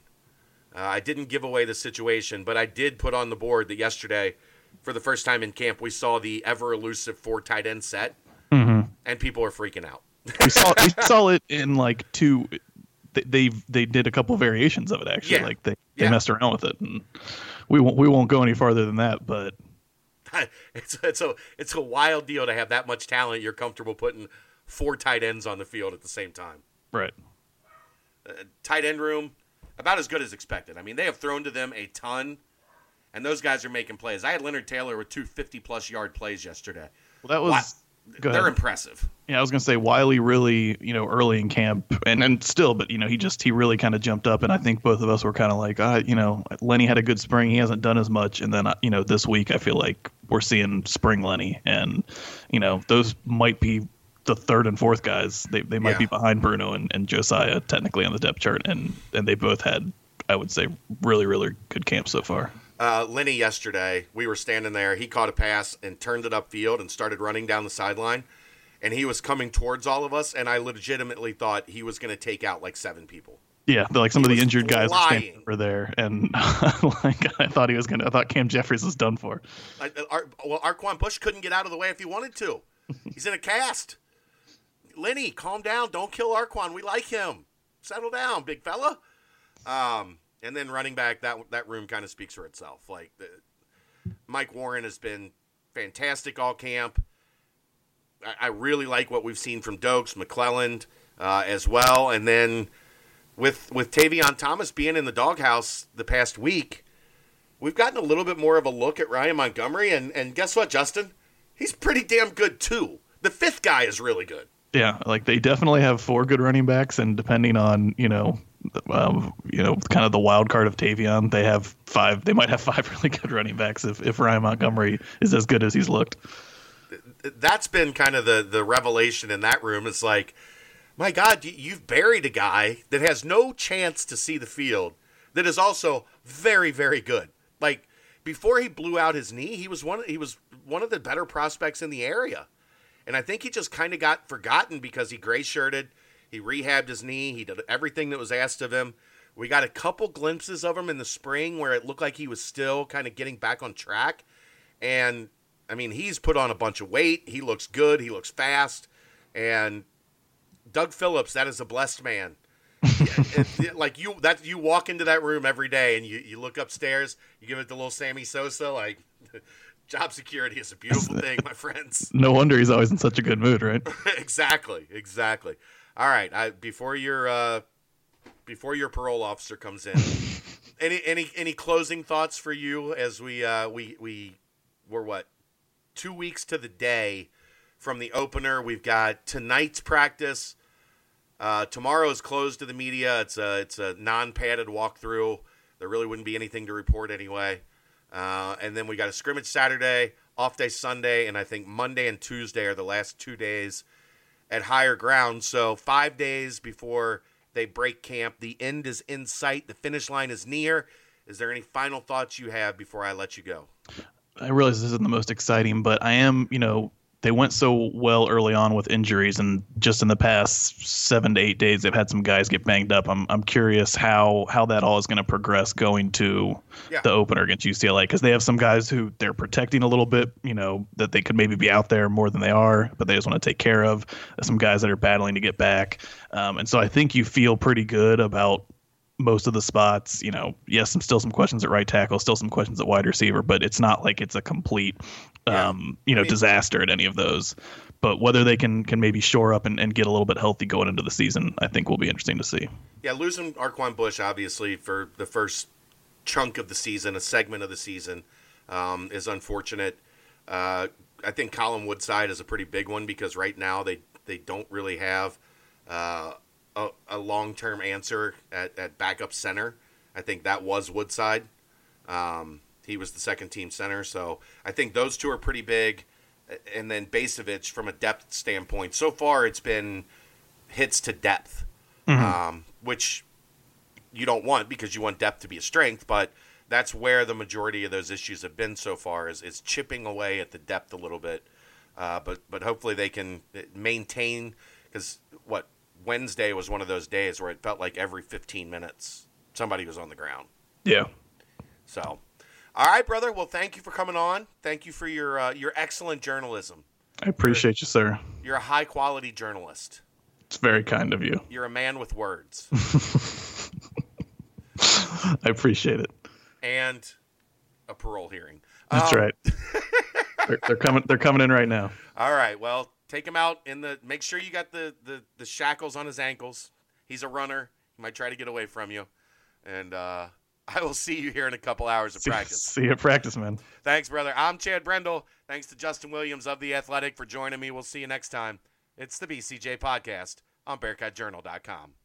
Uh, I didn't give away the situation, but I did put on the board that yesterday, for the first time in camp, we saw the ever elusive four tight end set,
Mm-hmm.
and people are freaking out.
We saw we saw it in like two. They they, did a couple variations of it actually.
Yeah.
Like they, they
Yeah.
messed around with it, and we won't we won't go any farther than that. But
it's it's a it's a wild deal to have that much talent. You're comfortable putting four tight ends on the field at the same time.
right, uh,
tight end room about as good as expected. I mean, they have thrown to them a ton, and those guys are making plays. I had Leonard Taylor with two 50 plus yard plays yesterday.
well that was.
They're impressive.
Yeah, I was gonna say Whyle really, you know, early in camp and and still, but you know, he just he really kind of jumped up, and I think both of us were kind of like, ah, you know, Lenny had a good spring, he hasn't done as much, and then uh, you know, this week I feel like we're seeing spring Lenny, and you know, those might be the third and fourth guys. They they might
Yeah.
be behind Bruno and, and Josiah technically on the depth chart, and and they both had, I would say, really really good camp so far.
Uh, Lenny yesterday, we were standing there. He caught a pass and turned it upfield and started running down the sideline. And he was coming towards all of us, and I legitimately thought he was going to take out like seven people.
Yeah, like some of the injured guys are standing
flying.
over there, and like I thought he was gonna. I thought Cam Jeffries was done for.
Uh, Ar- well, Arquon Bush couldn't get out of the way if he wanted to. He's in a cast. Lenny, calm down. Don't kill Arquon. We like him. Settle down, big fella. Um, and then running back, that that room kind of speaks for itself. Like the, Mike Warren has been fantastic all camp. I, I really like what we've seen from Doaks, McClelland uh, as well, and then with with Tavion Thomas being in the doghouse the past week, we've gotten a little bit more of a look at Ryan Montgomery, and, and guess what, Justin? He's pretty damn good too. The fifth guy is really good.
Yeah, like they definitely have four good running backs, and depending on you know, um, you know, kind of the wild card of Tavion, they have five. They might have five really good running backs if if Ryan Montgomery is as good as he's looked.
That's been kind of the the revelation in that room. It's like, my God, you- you've buried a guy that has no chance to see the field that is also very, very good. Like before he blew out his knee, he was one. He was one of the better prospects in the area, and I think he just kind of got forgotten because he gray shirted. He rehabbed his knee. He did everything that was asked of him. We got a couple glimpses of him in the spring where it looked like he was still kind of getting back on track. And I mean, he's put on a bunch of weight. He looks good. He looks fast. And Doug Phillips, that is a blessed man. it, it, like you, that you walk into that room every day and you, you look upstairs, you give it to little Sammy Sosa, like job security is a beautiful thing, my friends.
No wonder he's always in such a good mood, right?
exactly, exactly. All right, I, before your uh, before your parole officer comes in, any any any closing thoughts for you as we uh, we we were what two weeks to the day from the opener. We've got tonight's practice. Uh, tomorrow is closed to the media. It's a it's a non-padded walkthrough. There really wouldn't be anything to report anyway. Uh, and then we got a scrimmage Saturday, off day Sunday, and I think Monday and Tuesday are the last two days at higher ground. So five days before they break camp, the end is in sight. The finish line is near. Is there any final thoughts you have before I let you go?
I realize this isn't the most exciting, but I am, you know, they went so well early on with injuries, and just in the past seven to eight days, they've had some guys get banged up. I'm I'm curious how how that all is going to progress going to yeah. the opener against UCLA because they have some guys who they're protecting a little bit, you know, that they could maybe be out there more than they are, but they just want to take care of. Some guys that are battling to get back, um, and so I think you feel pretty good about most of the spots. You know, yes, some still some questions at right tackle, still some questions at wide receiver, but it's not like it's a complete, yeah. um, you know, I mean, disaster at any of those. But whether they can can maybe shore up and, and get a little bit healthy going into the season, I think will be interesting to see.
Yeah, losing Arquon Bush obviously for the first chunk of the season, a segment of the season, um, is unfortunate. Uh, I think Colin Woodside is a pretty big one because right now they they don't really have. Uh, a, a long term answer at, at backup center. I think that was Woodside. Um, he was the second team center, so I think those two are pretty big. And then Bacevich, from a depth standpoint, so far it's been hits to depth, mm-hmm. um, which you don't want because you want depth to be a strength, but that's where the majority of those issues have been so far is, is chipping away at the depth a little bit. Uh, but but hopefully they can maintain because what Wednesday was one of those days where it felt like every 15 minutes somebody was on the ground.
Yeah.
So, all right, brother. Well, thank you for coming on. Thank you for your uh, your excellent journalism.
I appreciate you're, you, sir.
You're a high quality journalist.
It's very kind of you.
You're a man with words.
I appreciate it.
And a parole hearing.
That's um, right. they're, they're coming. They're coming in right now.
All right. Well, Take him out in the. Make sure you got the the, the shackles on his ankles. He's a runner. He might try to get away from you, and uh, I will see you here in a couple hours of
see,
practice.
See you at practice, man.
Thanks, brother. I'm Chad Brendel. Thanks to Justin Williams of the Athletic for joining me. We'll see you next time. It's the BCJ podcast on BearcatJournal.com.